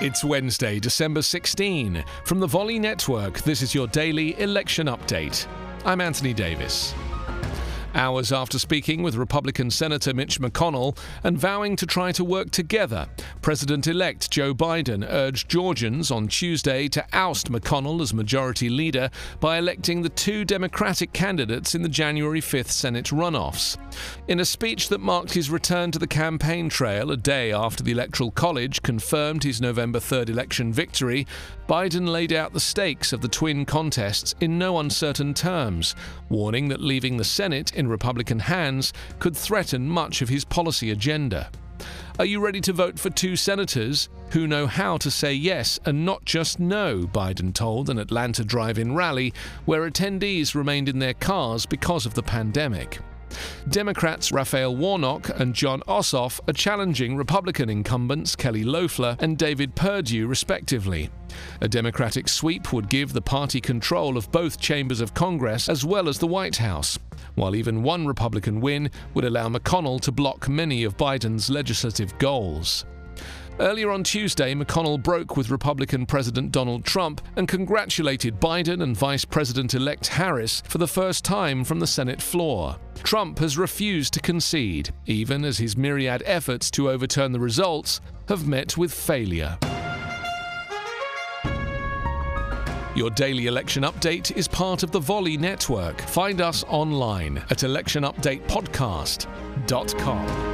It's Wednesday, December 16. From the Volley Network, this is your daily election update. I'm Anthony Davis. Hours after speaking with Republican Senator Mitch McConnell and vowing to try to work together, President elect Joe Biden urged Georgians on Tuesday to oust McConnell as majority leader by electing the two Democratic candidates in the January 5th Senate runoffs. In a speech that marked his return to the campaign trail a day after the Electoral College confirmed his November 3rd election victory, Biden laid out the stakes of the twin contests in no uncertain terms, warning that leaving the Senate in Republican hands could threaten much of his policy agenda. Are you ready to vote for two senators who know how to say yes and not just no? Biden told an Atlanta drive in rally where attendees remained in their cars because of the pandemic. Democrats Raphael Warnock and Jon Ossoff are challenging Republican incumbents Kelly Loeffler and David Perdue, respectively. A Democratic sweep would give the party control of both chambers of Congress as well as the White House, while even one Republican win would allow McConnell to block many of Biden's legislative goals. Earlier on Tuesday, McConnell broke with Republican President Donald Trump and congratulated Biden and Vice President elect Harris for the first time from the Senate floor. Trump has refused to concede, even as his myriad efforts to overturn the results have met with failure. Your daily election update is part of the Volley Network. Find us online at electionupdatepodcast.com.